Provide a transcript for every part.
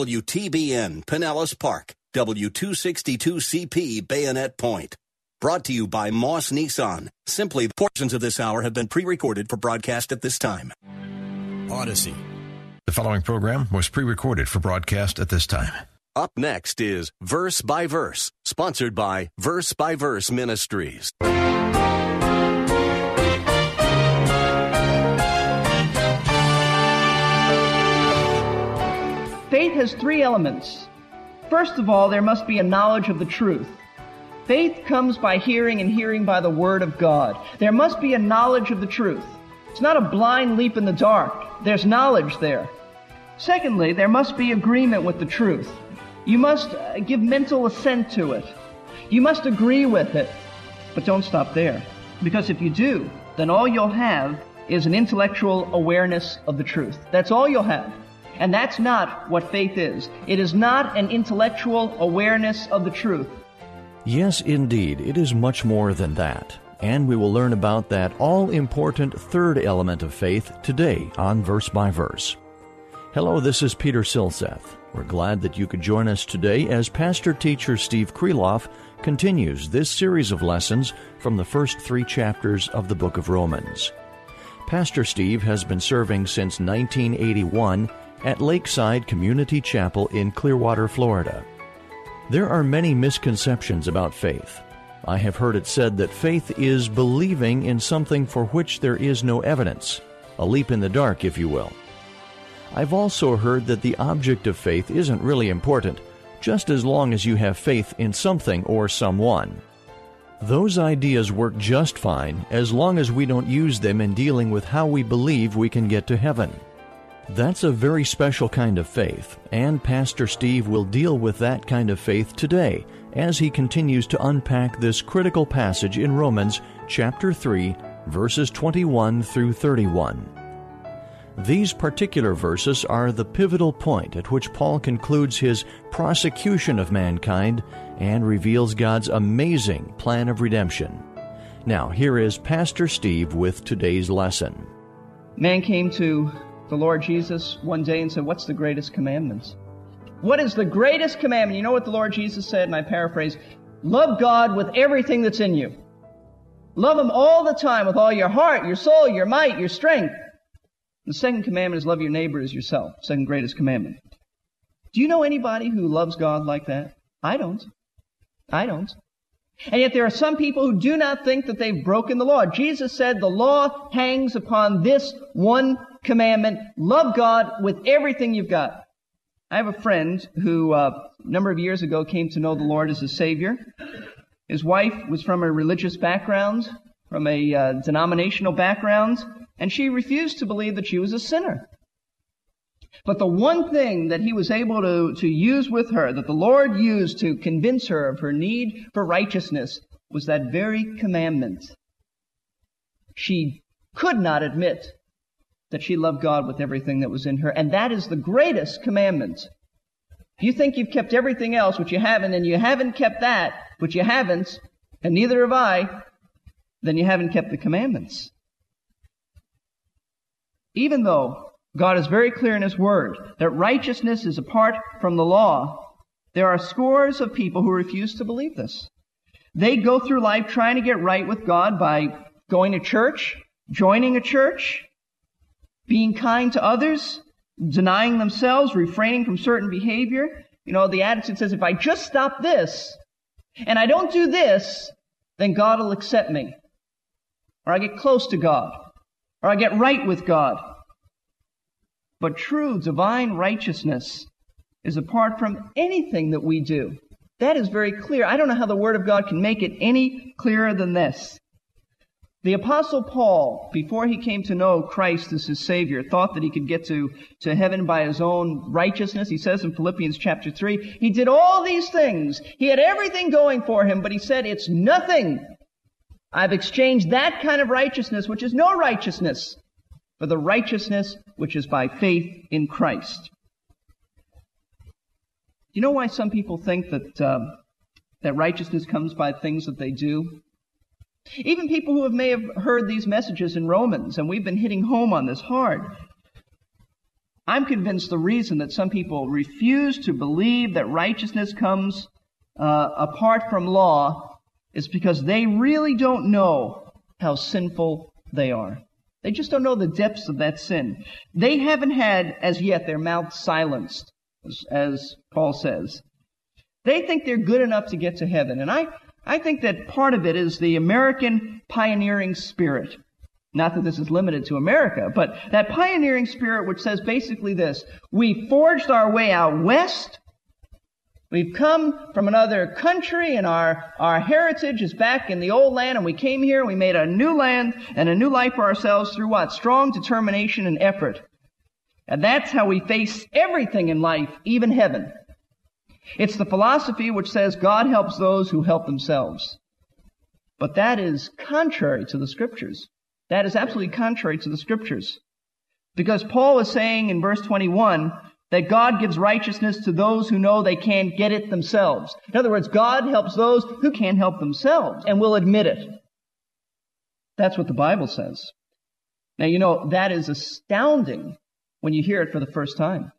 WTBN Pinellas Park, W262CP Bayonet Point. Brought to you by Moss Nissan. Simply, portions of this hour have been pre recorded for broadcast at this time. Odyssey. The following program was pre recorded for broadcast at this time. Up next is Verse by Verse, sponsored by Verse by Verse Ministries. Has three elements. First of all, there must be a knowledge of the truth. Faith comes by hearing and hearing by the Word of God. There must be a knowledge of the truth. It's not a blind leap in the dark. There's knowledge there. Secondly, there must be agreement with the truth. You must uh, give mental assent to it. You must agree with it. But don't stop there. Because if you do, then all you'll have is an intellectual awareness of the truth. That's all you'll have. And that's not what faith is. It is not an intellectual awareness of the truth. Yes, indeed, it is much more than that. And we will learn about that all important third element of faith today on Verse by Verse. Hello, this is Peter Silseth. We're glad that you could join us today as Pastor Teacher Steve Kreloff continues this series of lessons from the first three chapters of the book of Romans. Pastor Steve has been serving since 1981 at Lakeside Community Chapel in Clearwater, Florida. There are many misconceptions about faith. I have heard it said that faith is believing in something for which there is no evidence, a leap in the dark, if you will. I've also heard that the object of faith isn't really important, just as long as you have faith in something or someone. Those ideas work just fine as long as we don't use them in dealing with how we believe we can get to heaven. That's a very special kind of faith, and Pastor Steve will deal with that kind of faith today as he continues to unpack this critical passage in Romans chapter 3, verses 21 through 31. These particular verses are the pivotal point at which Paul concludes his prosecution of mankind and reveals God's amazing plan of redemption. Now, here is Pastor Steve with today's lesson. Man came to the Lord Jesus one day and said, What's the greatest commandment? What is the greatest commandment? You know what the Lord Jesus said, and I paraphrase Love God with everything that's in you. Love Him all the time with all your heart, your soul, your might, your strength. The second commandment is love your neighbor as yourself. Second greatest commandment. Do you know anybody who loves God like that? I don't. I don't. And yet there are some people who do not think that they've broken the law. Jesus said the law hangs upon this one commandment. Love God with everything you've got. I have a friend who uh, a number of years ago came to know the Lord as a Savior. His wife was from a religious background, from a uh, denominational background, and she refused to believe that she was a sinner. But the one thing that he was able to, to use with her, that the Lord used to convince her of her need for righteousness, was that very commandment. She could not admit that she loved God with everything that was in her, and that is the greatest commandment. If you think you've kept everything else, which you haven't, and you haven't kept that, which you haven't, and neither have I, then you haven't kept the commandments. Even though God is very clear in His Word that righteousness is apart from the law, there are scores of people who refuse to believe this. They go through life trying to get right with God by going to church, joining a church, being kind to others, denying themselves, refraining from certain behavior. You know, the attitude says, if I just stop this and I don't do this, then God will accept me. Or I get close to God. Or I get right with God. But true divine righteousness is apart from anything that we do. That is very clear. I don't know how the Word of God can make it any clearer than this. The apostle Paul, before he came to know Christ as his Savior, thought that he could get to, to heaven by his own righteousness. He says in Philippians chapter 3, he did all these things. He had everything going for him, but he said, it's nothing. I've exchanged that kind of righteousness, which is no righteousness, for the righteousness which is by faith in Christ. Do You know why some people think that, uh, that righteousness comes by things that they do? Even people who have, may have heard these messages in Romans, and we've been hitting home on this hard. I'm convinced the reason that some people refuse to believe that righteousness comes uh, apart from law is because they really don't know how sinful they are. They just don't know the depths of that sin. They haven't had, as yet, their mouth silenced, as, as Paul says. They think they're good enough to get to heaven. And I, I think that part of it is the American pioneering spirit. Not that this is limited to America, but that pioneering spirit which says basically this. We forged our way out west. We've come from another country and our, our heritage is back in the old land and we came here and we made a new land and a new life for ourselves through what? Strong determination and effort. And that's how we face everything in life, even heaven. It's the philosophy which says God helps those who help themselves. But that is contrary to the scriptures. That is absolutely contrary to the scriptures. Because Paul is saying in verse 21 that God gives righteousness to those who know they can't get it themselves. In other words, God helps those who can't help themselves and will admit it. That's what the Bible says. Now, you know, that is astounding when you hear it for the first time.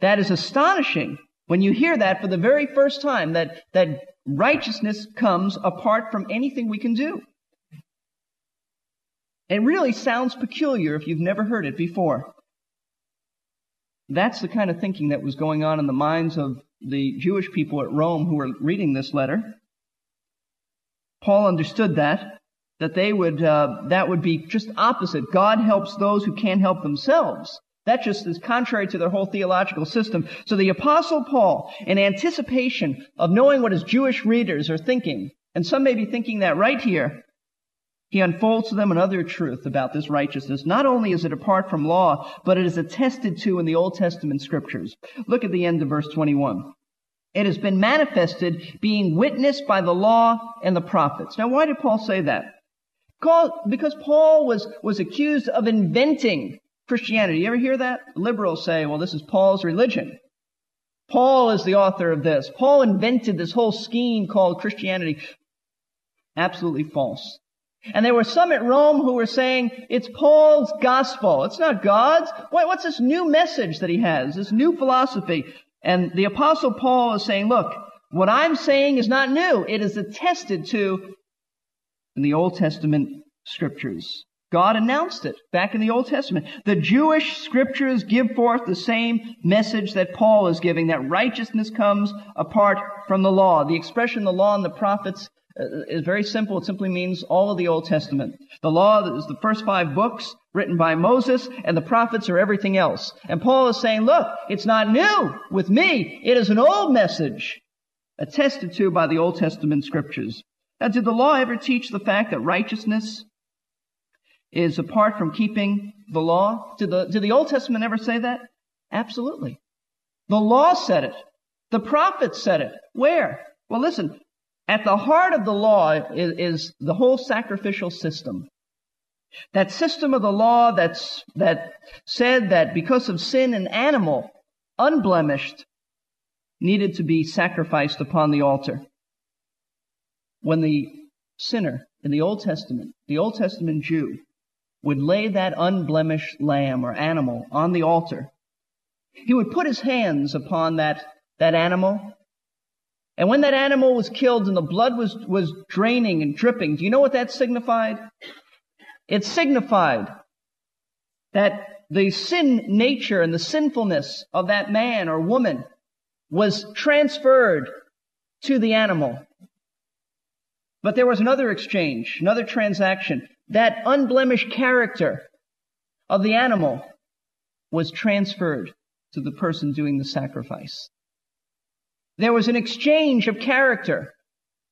That is astonishing when you hear that for the very first time, that, that righteousness comes apart from anything we can do. It really sounds peculiar if you've never heard it before. That's the kind of thinking that was going on in the minds of the Jewish people at Rome who were reading this letter. Paul understood that, that they would, uh, that would be just opposite. God helps those who can't help themselves. That just is contrary to their whole theological system. So the apostle Paul, in anticipation of knowing what his Jewish readers are thinking, and some may be thinking that right here, he unfolds to them another truth about this righteousness. Not only is it apart from law, but it is attested to in the Old Testament scriptures. Look at the end of verse 21. It has been manifested, being witnessed by the law and the prophets. Now, why did Paul say that? Because Paul was, was accused of inventing Christianity. You ever hear that? Liberals say, well, this is Paul's religion. Paul is the author of this. Paul invented this whole scheme called Christianity. Absolutely false. And there were some at Rome who were saying, it's Paul's gospel. It's not God's. What's this new message that he has? This new philosophy. And the apostle Paul is saying, look, what I'm saying is not new. It is attested to in the Old Testament scriptures. God announced it back in the Old Testament. The Jewish scriptures give forth the same message that Paul is giving, that righteousness comes apart from the law. The expression the law and the prophets is very simple. It simply means all of the Old Testament. The law is the first five books written by Moses, and the prophets are everything else. And Paul is saying, look, it's not new with me. It is an old message attested to by the Old Testament scriptures. Now, did the law ever teach the fact that righteousness is apart from keeping the law. Did the, did the Old Testament ever say that? Absolutely. The law said it. The prophets said it. Where? Well, listen. At the heart of the law is, is the whole sacrificial system. That system of the law that's, that said that because of sin, an animal, unblemished, needed to be sacrificed upon the altar. When the sinner in the Old Testament, the Old Testament Jew, would lay that unblemished lamb or animal on the altar. He would put his hands upon that, that animal. And when that animal was killed and the blood was, was draining and dripping, do you know what that signified? It signified that the sin nature and the sinfulness of that man or woman was transferred to the animal. But there was another exchange, another transaction that unblemished character of the animal was transferred to the person doing the sacrifice. There was an exchange of character.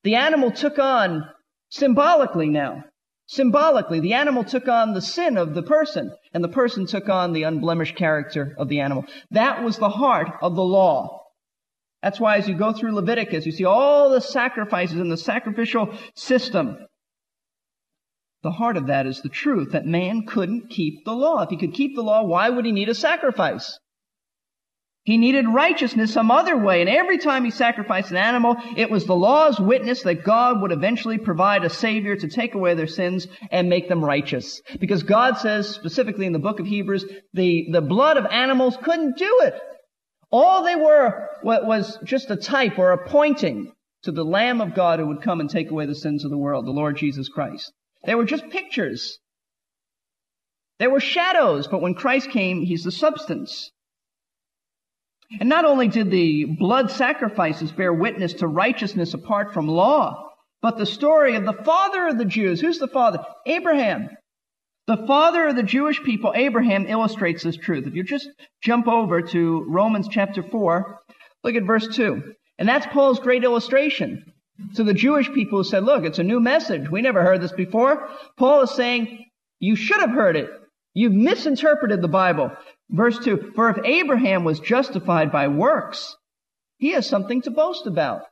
The animal took on Symbolically now. Symbolically, the animal took on the sin of the person, and the person took on the unblemished character of the animal. That was the heart of the law. That's why as you go through Leviticus, you see all the sacrifices in the sacrificial system. The heart of that is the truth that man couldn't keep the law. If he could keep the law, why would he need a sacrifice? He needed righteousness some other way, and every time he sacrificed an animal, it was the law's witness that God would eventually provide a Savior to take away their sins and make them righteous. Because God says, specifically in the book of Hebrews, the, the blood of animals couldn't do it. All they were was just a type or a pointing to the Lamb of God who would come and take away the sins of the world, the Lord Jesus Christ. They were just pictures. They were shadows, but when Christ came, He's the substance. And not only did the blood sacrifices bear witness to righteousness apart from law, but the story of the father of the Jews. Who's the father? Abraham. The father of the Jewish people, Abraham, illustrates this truth. If you just jump over to Romans chapter 4, look at verse 2. And that's Paul's great illustration. To the Jewish people who said, look, it's a new message. We never heard this before. Paul is saying, you should have heard it. You've misinterpreted the Bible. Verse 2, for if Abraham was justified by works, he has something to boast about,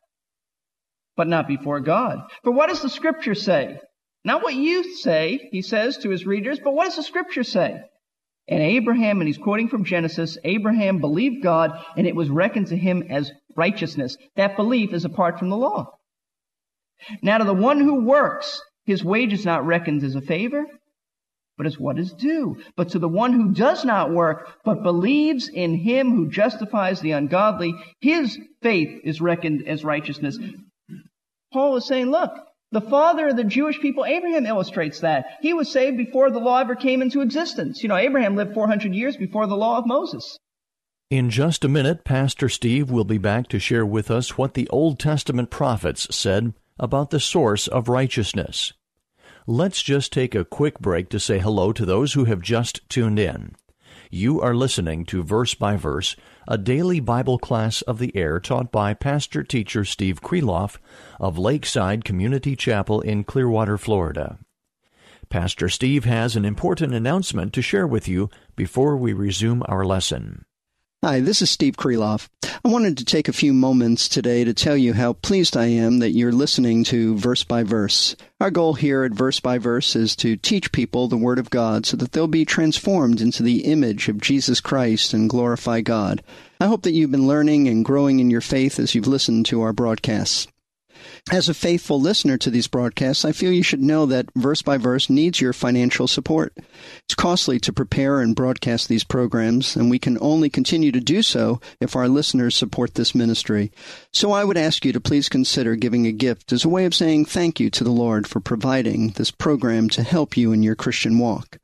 but not before God. For what does the scripture say? Not what you say, he says to his readers, but what does the scripture say? And Abraham, and he's quoting from Genesis, Abraham believed God and it was reckoned to him as righteousness. That belief is apart from the law. Now to the one who works, his wage is not reckoned as a favor, but as what is due. But to the one who does not work, but believes in him who justifies the ungodly, his faith is reckoned as righteousness. Paul is saying, look, the father of the Jewish people, Abraham illustrates that. He was saved before the law ever came into existence. You know, Abraham lived 400 years before the law of Moses. In just a minute, Pastor Steve will be back to share with us what the Old Testament prophets said about the source of righteousness. Let's just take a quick break to say hello to those who have just tuned in. You are listening to Verse by Verse, a daily Bible class of the air taught by pastor teacher Steve Kreloff of Lakeside Community Chapel in Clearwater, Florida. Pastor Steve has an important announcement to share with you before we resume our lesson. Hi, this is Steve Kreloff. I wanted to take a few moments today to tell you how pleased I am that you're listening to Verse by Verse. Our goal here at Verse by Verse is to teach people the Word of God so that they'll be transformed into the image of Jesus Christ and glorify God. I hope that you've been learning and growing in your faith as you've listened to our broadcasts. As a faithful listener to these broadcasts, I feel you should know that Verse by Verse needs your financial support. It's costly to prepare and broadcast these programs, and we can only continue to do so if our listeners support this ministry. So I would ask you to please consider giving a gift as a way of saying thank you to the Lord for providing this program to help you in your Christian walk.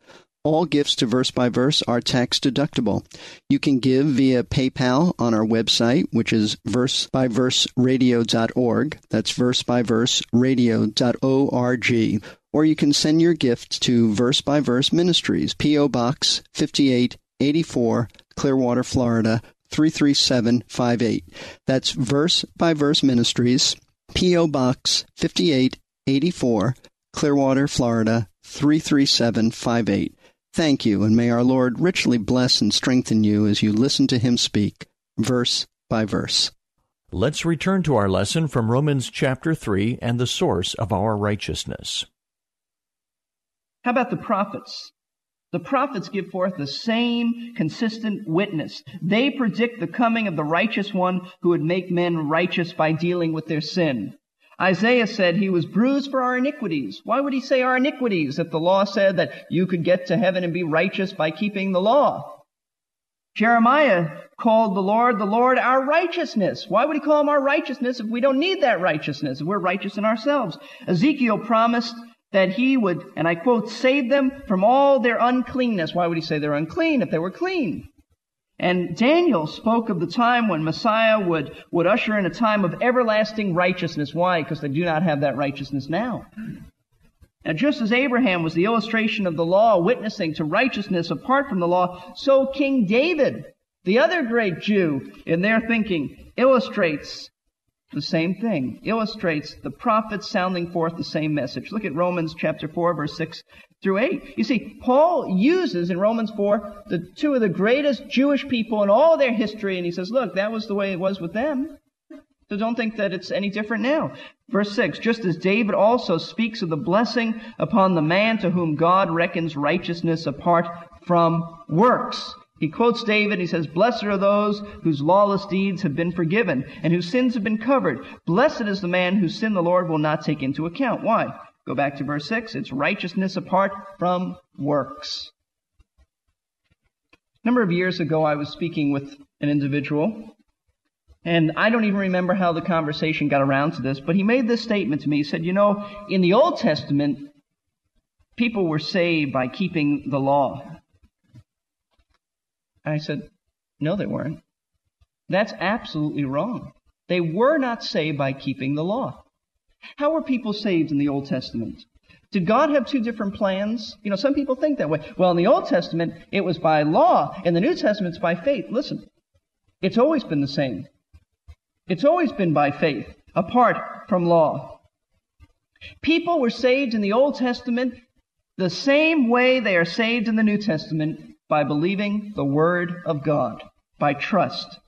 All gifts to Verse by Verse are tax deductible. You can give via PayPal on our website, which is versebyverseradio.org. That's versebyverseradio.org. Or you can send your gift to Verse by Verse Ministries, P.O. Box 5884, Clearwater, Florida 33758. That's Verse by Verse Ministries, P.O. Box 5884, Clearwater, Florida 33758. Thank you, and may our Lord richly bless and strengthen you as you listen to him speak, verse by verse. Let's return to our lesson from Romans chapter 3 and the source of our righteousness. How about the prophets? The prophets give forth the same consistent witness. They predict the coming of the righteous one who would make men righteous by dealing with their sin. Isaiah said he was bruised for our iniquities. Why would he say our iniquities if the law said that you could get to heaven and be righteous by keeping the law? Jeremiah called the Lord, the Lord our righteousness. Why would he call him our righteousness if we don't need that righteousness, if we're righteous in ourselves? Ezekiel promised that he would, and I quote, save them from all their uncleanness. Why would he say they're unclean if they were clean? And Daniel spoke of the time when Messiah would, would usher in a time of everlasting righteousness. Why? Because they do not have that righteousness now. Now, just as Abraham was the illustration of the law witnessing to righteousness apart from the law, so King David, the other great Jew, in their thinking, illustrates the same thing, illustrates the prophets sounding forth the same message. Look at Romans chapter 4 verse 6 through 8. You see, Paul uses in Romans 4 the two of the greatest Jewish people in all their history and he says, look, that was the way it was with them. So don't think that it's any different now. Verse 6, just as David also speaks of the blessing upon the man to whom God reckons righteousness apart from works. He quotes David. He says, Blessed are those whose lawless deeds have been forgiven and whose sins have been covered. Blessed is the man whose sin the Lord will not take into account. Why? Go back to verse 6. It's righteousness apart from works. A number of years ago, I was speaking with an individual, and I don't even remember how the conversation got around to this, but he made this statement to me. He said, You know, in the Old Testament, people were saved by keeping the law. I said, No, they weren't. That's absolutely wrong. They were not saved by keeping the law. How were people saved in the Old Testament? Did God have two different plans? You know, some people think that way. Well, in the Old Testament, it was by law. In the New Testament, it's by faith. Listen, it's always been the same. It's always been by faith, apart from law. People were saved in the Old Testament the same way they are saved in the New Testament by believing the Word of God, by trust.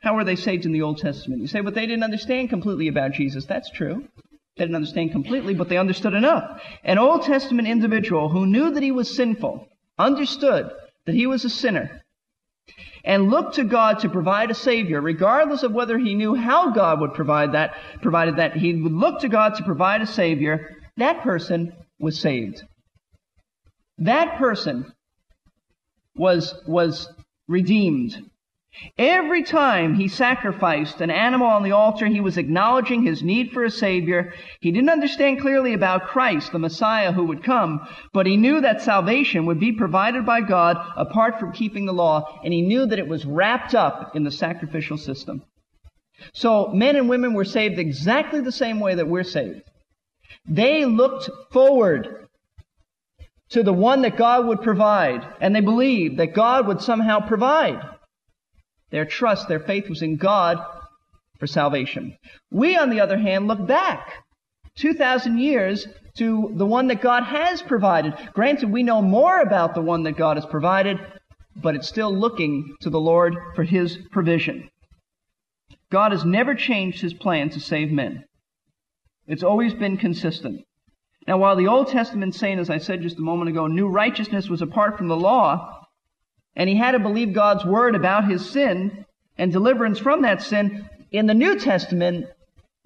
How were they saved in the Old Testament? You say, but they didn't understand completely about Jesus. That's true. They didn't understand completely, but they understood enough. An Old Testament individual who knew that he was sinful, understood that he was a sinner, and looked to God to provide a Savior, regardless of whether he knew how God would provide that, provided that he would look to God to provide a Savior, that person was saved. That person was, was redeemed. Every time he sacrificed an animal on the altar, he was acknowledging his need for a Savior. He didn't understand clearly about Christ, the Messiah who would come, but he knew that salvation would be provided by God apart from keeping the law, and he knew that it was wrapped up in the sacrificial system. So men and women were saved exactly the same way that we're saved. They looked forward to the one that God would provide, and they believed that God would somehow provide. Their trust, their faith was in God for salvation. We, on the other hand, look back 2,000 years to the one that God has provided. Granted, we know more about the one that God has provided, but it's still looking to the Lord for His provision. God has never changed His plan to save men. It's always been consistent. Now, while the Old Testament saint, as I said just a moment ago, knew righteousness was apart from the law, and he had to believe God's word about his sin and deliverance from that sin, in the New Testament,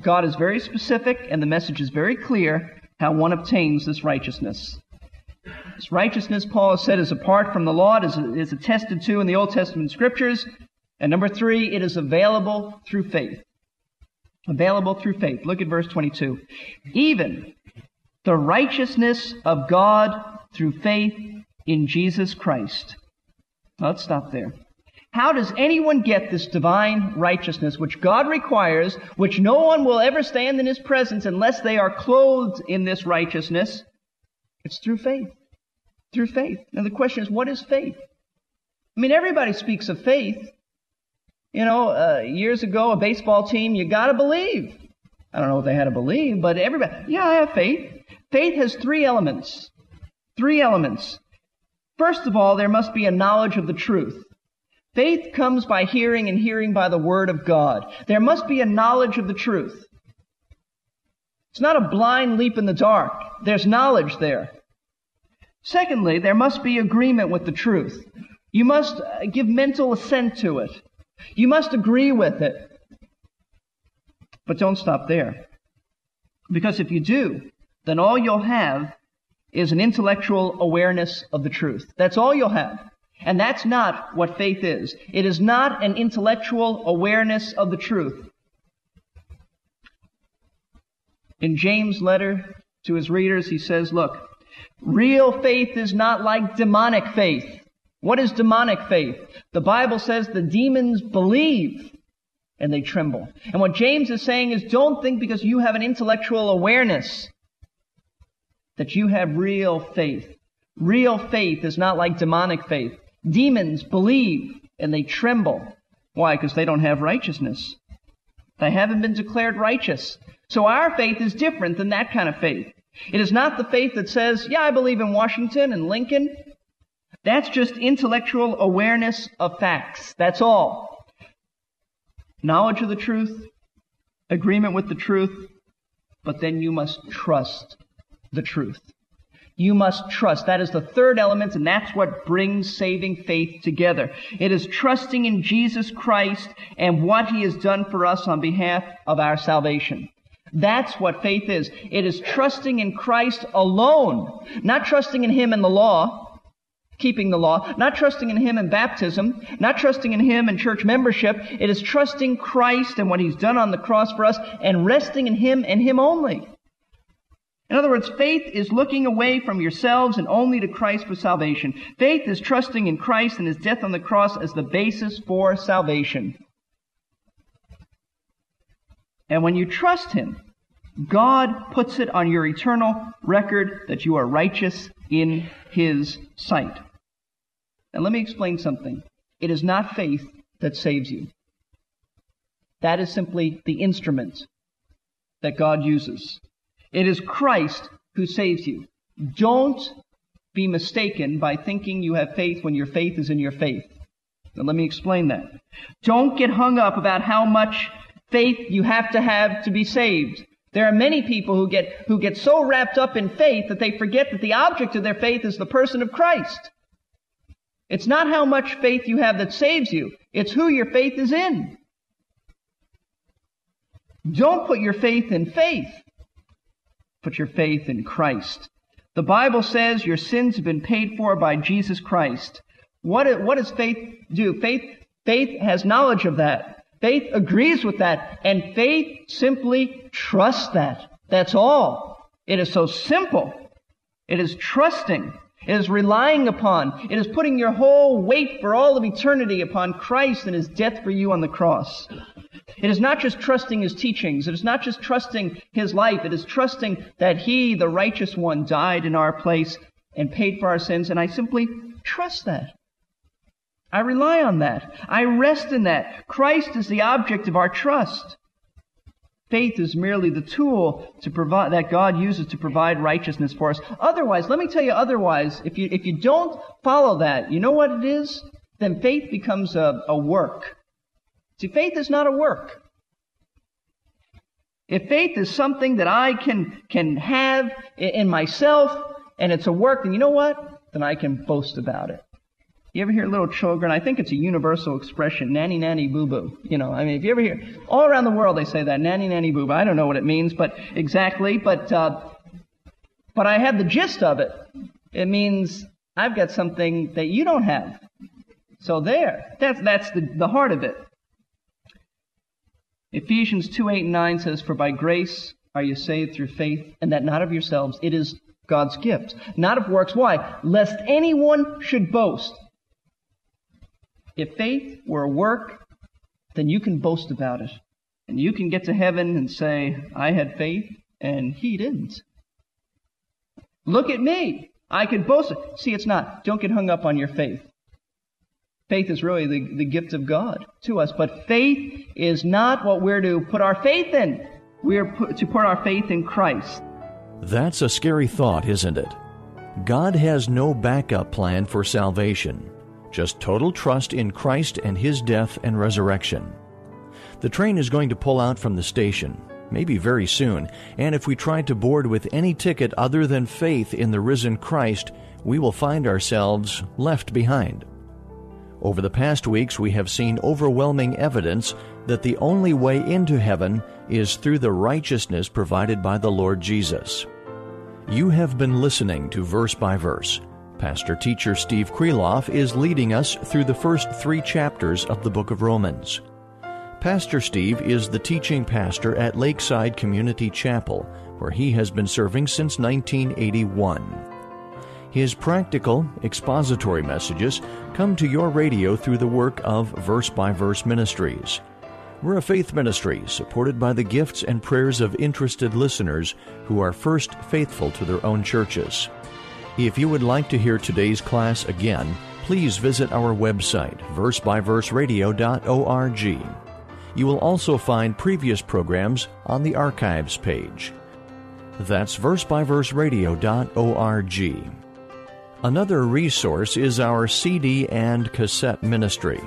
God is very specific and the message is very clear how one obtains this righteousness. This righteousness, Paul has said, is apart from the law. It is, is attested to in the Old Testament scriptures. And number three, it is available through faith. Available through faith. Look at verse 22. Even the righteousness of God through faith in Jesus Christ. Let's stop there. How does anyone get this divine righteousness which God requires, which no one will ever stand in His presence unless they are clothed in this righteousness? It's through faith. Through faith. Now the question is, what is faith? I mean, everybody speaks of faith. You know, uh, years ago, a baseball team, you gotta believe. I don't know what they had to believe, but everybody, yeah, I have faith. Faith has three elements. Three elements. First of all, there must be a knowledge of the truth. Faith comes by hearing and hearing by the Word of God. There must be a knowledge of the truth. It's not a blind leap in the dark. There's knowledge there. Secondly, there must be agreement with the truth. You must uh, give mental assent to it. You must agree with it. But don't stop there. Because if you do, then all you'll have is an intellectual awareness of the truth. That's all you'll have. And that's not what faith is. It is not an intellectual awareness of the truth. In James' letter to his readers, he says, look, real faith is not like demonic faith. What is demonic faith? The Bible says the demons believe and they tremble. And what James is saying is don't think because you have an intellectual awareness that you have real faith. Real faith is not like demonic faith. Demons believe and they tremble. Why? Because they don't have righteousness. They haven't been declared righteous. So our faith is different than that kind of faith. It is not the faith that says, yeah, I believe in Washington and Lincoln. That's just intellectual awareness of facts. That's all. Knowledge of the truth, agreement with the truth, but then you must trust the truth. You must trust. That is the third element, and that's what brings saving faith together. It is trusting in Jesus Christ and what He has done for us on behalf of our salvation. That's what faith is. It is trusting in Christ alone, not trusting in Him and the law, keeping the law, not trusting in Him in baptism, not trusting in Him in church membership. It is trusting Christ and what He's done on the cross for us and resting in Him and Him only. In other words, faith is looking away from yourselves and only to Christ for salvation. Faith is trusting in Christ and His death on the cross as the basis for salvation. And when you trust Him, God puts it on your eternal record that you are righteous in His sight. Now let me explain something. It is not faith that saves you. That is simply the instrument that God uses. It is Christ who saves you. Don't be mistaken by thinking you have faith when your faith is in your faith. Now let me explain that. Don't get hung up about how much faith you have to have to be saved. There are many people who get, who get so wrapped up in faith that they forget that the object of their faith is the person of Christ. It's not how much faith you have that saves you. It's who your faith is in. Don't put your faith in faith. Put your faith in Christ. The Bible says your sins have been paid for by Jesus Christ. What, what does faith do? Faith, faith has knowledge of that. Faith agrees with that. And faith simply trusts that. That's all. It is so simple. It is trusting. It is relying upon. It is putting your whole weight for all of eternity upon Christ and His death for you on the cross. It is not just trusting his teachings. It is not just trusting his life. It is trusting that he, the righteous one, died in our place and paid for our sins. And I simply trust that. I rely on that. I rest in that. Christ is the object of our trust. Faith is merely the tool to provide, that God uses to provide righteousness for us. Otherwise, let me tell you otherwise, if you, if you don't follow that, you know what it is? Then faith becomes a, a work. See, faith is not a work. If faith is something that I can, can have in myself and it's a work, then you know what? Then I can boast about it. You ever hear little children? I think it's a universal expression, nanny nanny boo boo. You know, I mean, if you ever hear, all around the world they say that, nanny nanny boo boo. I don't know what it means, but exactly, but, uh, but I have the gist of it. It means I've got something that you don't have. So there, that's, that's the, the heart of it. Ephesians 2 8 and 9 says, For by grace are you saved through faith, and that not of yourselves. It is God's gift, not of works. Why? Lest anyone should boast. If faith were a work, then you can boast about it. And you can get to heaven and say, I had faith, and he didn't. Look at me. I can boast. See, it's not. Don't get hung up on your faith. Faith is really the, the gift of God to us. But faith is not what we're to put our faith in. We are put, to put our faith in Christ. That's a scary thought, isn't it? God has no backup plan for salvation, just total trust in Christ and His death and resurrection. The train is going to pull out from the station, maybe very soon, and if we try to board with any ticket other than faith in the risen Christ, we will find ourselves left behind. Over the past weeks, we have seen overwhelming evidence that the only way into heaven is through the righteousness provided by the Lord Jesus. You have been listening to Verse by Verse. Pastor teacher Steve Kreloff is leading us through the first three chapters of the book of Romans. Pastor Steve is the teaching pastor at Lakeside Community Chapel, where he has been serving since 1981. His practical, expository messages come to your radio through the work of Verse by Verse Ministries. We're a faith ministry supported by the gifts and prayers of interested listeners who are first faithful to their own churches. If you would like to hear today's class again, please visit our website, versebyverseradio.org. You will also find previous programs on the archives page. That's versebyverseradio.org. Another resource is our CD and cassette ministry.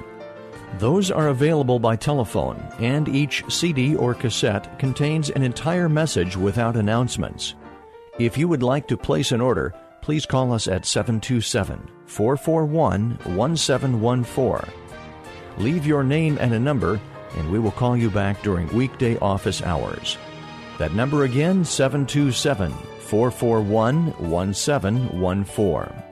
Those are available by telephone, and each CD or cassette contains an entire message without announcements. If you would like to place an order, please call us at 727 441 1714. Leave your name and a number, and we will call you back during weekday office hours. That number again, 727 441 1714.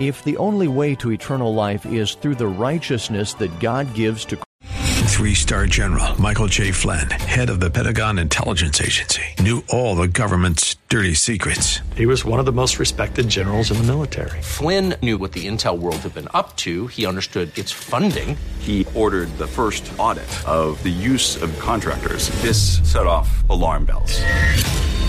If the only way to eternal life is through the righteousness that God gives to Three star general Michael J. Flynn, head of the Pentagon Intelligence Agency, knew all the government's dirty secrets. He was one of the most respected generals in the military. Flynn knew what the intel world had been up to, he understood its funding. He ordered the first audit of the use of contractors. This set off alarm bells.